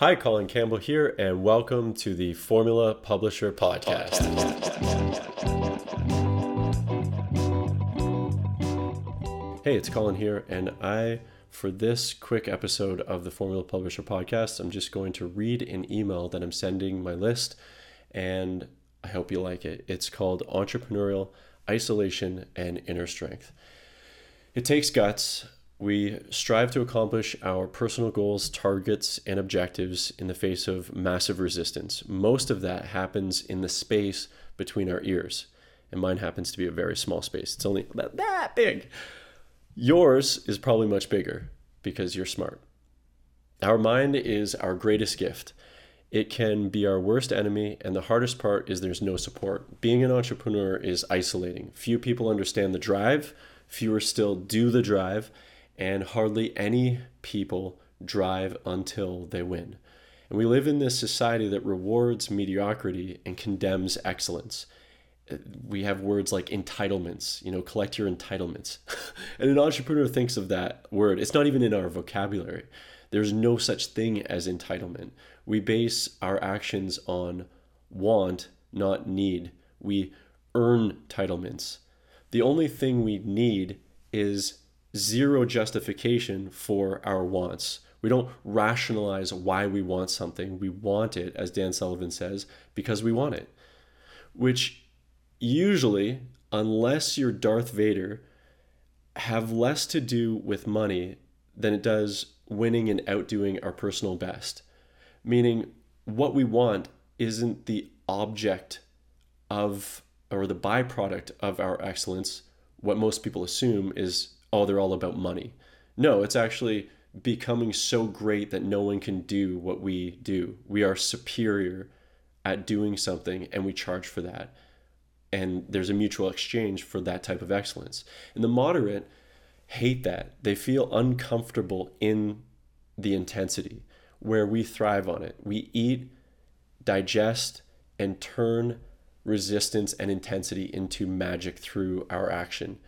Hi, Colin Campbell here, and welcome to the Formula Publisher Podcast. Hey, it's Colin here, and I, for this quick episode of the Formula Publisher Podcast, I'm just going to read an email that I'm sending my list, and I hope you like it. It's called Entrepreneurial Isolation and Inner Strength. It takes guts, we strive to accomplish our personal goals, targets, and objectives in the face of massive resistance. Most of that happens in the space between our ears, and mine happens to be a very small space. It's only about that big. Yours is probably much bigger because you're smart. Our mind is our greatest gift. It can be our worst enemy, and the hardest part is there's no support. Being an entrepreneur is isolating. Few people understand the drive, fewer still do the drive and hardly any people drive until they win. And we live in this society that rewards mediocrity and condemns excellence. We have words like entitlements, you know, collect your entitlements. and an entrepreneur thinks of that word. It's not even in our vocabulary. There's no such thing as entitlement. We base our actions on want, not need. We earn entitlements. The only thing we need is zero justification for our wants. We don't rationalize why we want something. We want it, as Dan Sullivan says, because we want it. Which usually, unless you're Darth Vader, have less to do with money than it does winning and outdoing our personal best. Meaning, what we want isn't the object of or the byproduct of our excellence. What most people assume is oh, they're all about money. No, it's actually becoming so great that no one can do what we do. We are superior at doing something and we charge for that. And there's a mutual exchange for that type of excellence. And the moderate hate that. They feel uncomfortable in the intensity where we thrive on it. We eat, digest, and turn resistance and intensity into magic through our action.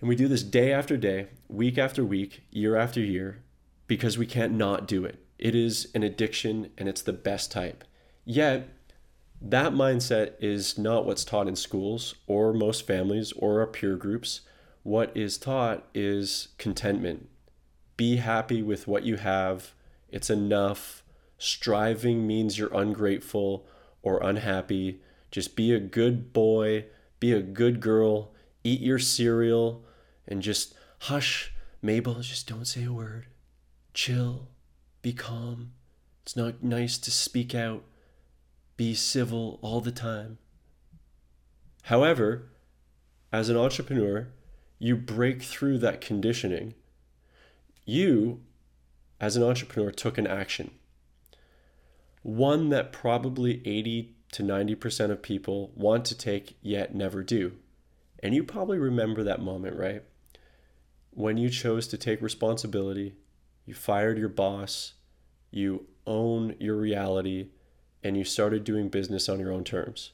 And we do this day after day, week after week, year after year, because we can't not do it. It is an addiction and it's the best type. Yet, that mindset is not what's taught in schools or most families or our peer groups. What is taught is contentment. Be happy with what you have, it's enough. Striving means you're ungrateful or unhappy. Just be a good boy, be a good girl, eat your cereal, and just hush, Mabel, just don't say a word. Chill, be calm. It's not nice to speak out. Be civil all the time. However, as an entrepreneur, you break through that conditioning. You, as an entrepreneur, took an action. One that probably 80 to 90% of people want to take yet never do. And you probably remember that moment, right? When you chose to take responsibility, you fired your boss, you own your reality, and you started doing business on your own terms.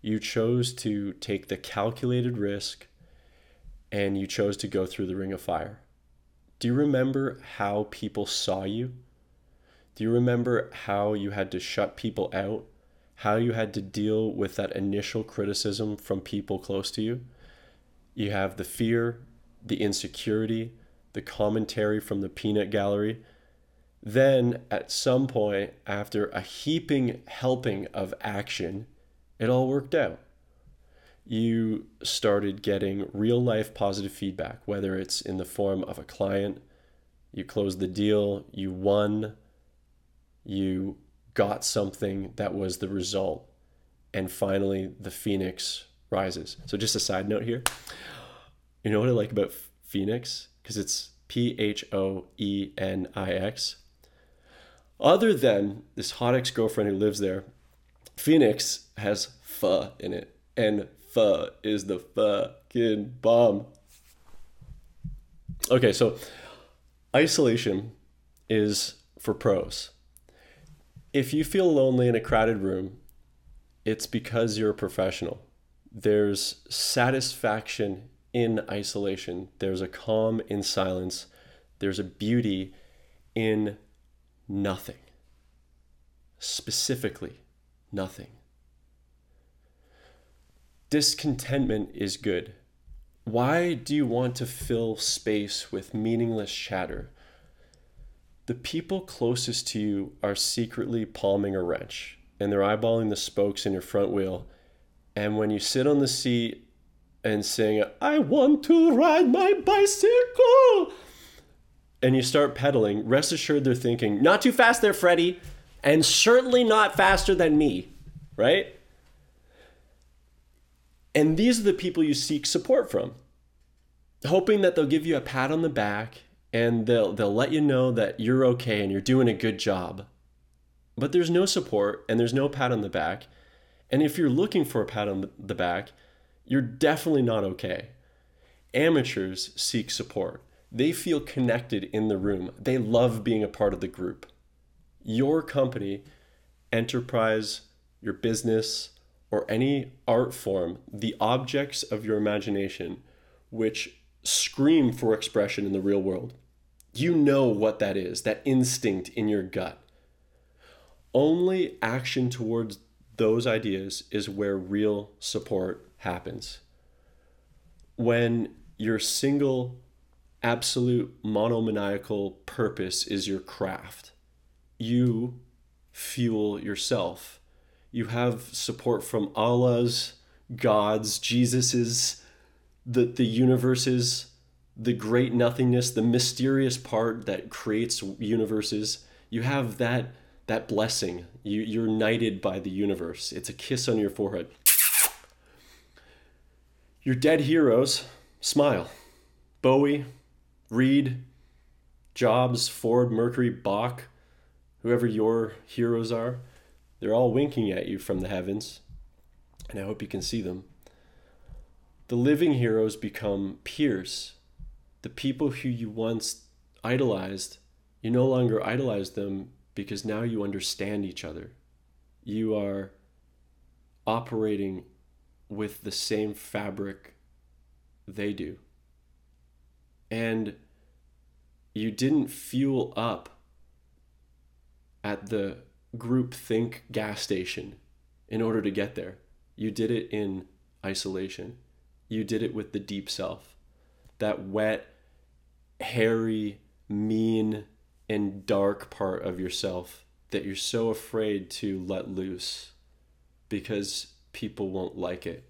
You chose to take the calculated risk and you chose to go through the ring of fire. Do you remember how people saw you? Do you remember how you had to shut people out? How you had to deal with that initial criticism from people close to you? You have the fear, the insecurity, the commentary from the peanut gallery. Then, at some point, after a heaping helping of action, it all worked out. You started getting real life positive feedback, whether it's in the form of a client, you closed the deal, you won, you got something that was the result, and finally the phoenix rises. So, just a side note here you know what I like about Phoenix? Because it's P H O E N I X. Other than this hot ex girlfriend who lives there, Phoenix has pho in it. And pho is the fucking bomb. Okay, so isolation is for pros. If you feel lonely in a crowded room, it's because you're a professional. There's satisfaction in isolation. There's a calm in silence. There's a beauty in nothing. Specifically, nothing. Discontentment is good. Why do you want to fill space with meaningless chatter? The people closest to you are secretly palming a wrench and they're eyeballing the spokes in your front wheel. And when you sit on the seat and sing, I want to ride my bicycle, and you start pedaling, rest assured they're thinking, not too fast there, Freddie, and certainly not faster than me, right? And these are the people you seek support from, hoping that they'll give you a pat on the back and they'll, they'll let you know that you're okay and you're doing a good job. But there's no support and there's no pat on the back. And if you're looking for a pat on the back, you're definitely not okay. Amateurs seek support. They feel connected in the room. They love being a part of the group. Your company, enterprise, your business, or any art form, the objects of your imagination, which scream for expression in the real world. You know what that is, that instinct in your gut. Only action towards those ideas is where real support happens. When your single, absolute, monomaniacal purpose is your craft, you fuel yourself you have support from Allah's, God's, Jesus's, the, the universes, the great nothingness, the mysterious part that creates universes. You have that that blessing. You, you're knighted by the universe. It's a kiss on your forehead. Your dead heroes smile. Bowie, Reed, Jobs, Ford, Mercury, Bach, whoever your heroes are, they're all winking at you from the heavens, and I hope you can see them. The living heroes become peers. The people who you once idolized, you no longer idolize them because now you understand each other. You are operating with the same fabric they do. And you didn't fuel up at the group think gas station in order to get there. You did it in isolation. You did it with the deep self. That wet, hairy, mean, and dark part of yourself that you're so afraid to let loose because people won't like it.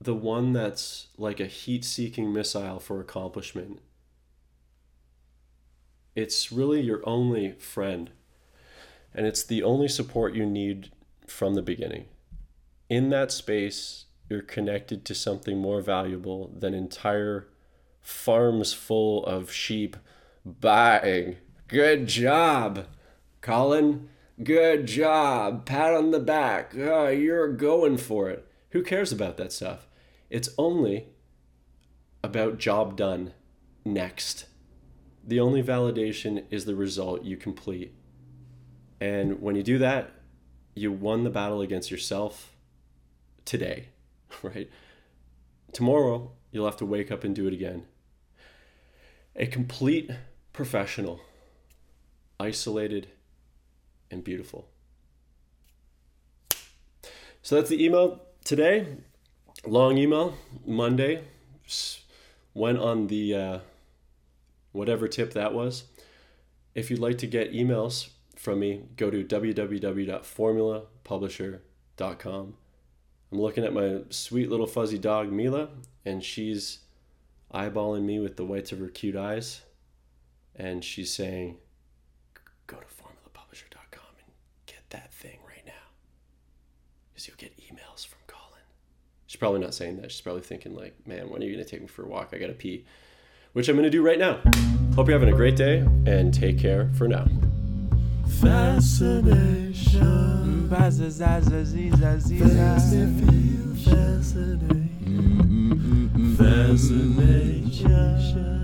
The one that's like a heat seeking missile for accomplishment. It's really your only friend and it's the only support you need from the beginning. In that space, you're connected to something more valuable than entire farms full of sheep buying. Good job, Colin. Good job. Pat on the back. Oh, you're going for it. Who cares about that stuff? It's only about job done next. The only validation is the result you complete. And when you do that, you won the battle against yourself today, right? Tomorrow, you'll have to wake up and do it again. A complete professional, isolated and beautiful. So that's the email today. Long email, Monday. Went on the uh, whatever tip that was. If you'd like to get emails from me, go to www.formulapublisher.com. I'm looking at my sweet little fuzzy dog, Mila, and she's eyeballing me with the whites of her cute eyes. And she's saying, go to formulapublisher.com and get that thing right now. Because you'll get emails from Colin. She's probably not saying that. She's probably thinking, like, man, when are you going to take me for a walk? I got to pee. Which I'm going to do right now. Hope you're having a great day and take care for now. Fascination. Mm-hmm, mm-hmm, mm-hmm. Fascination. Fascination.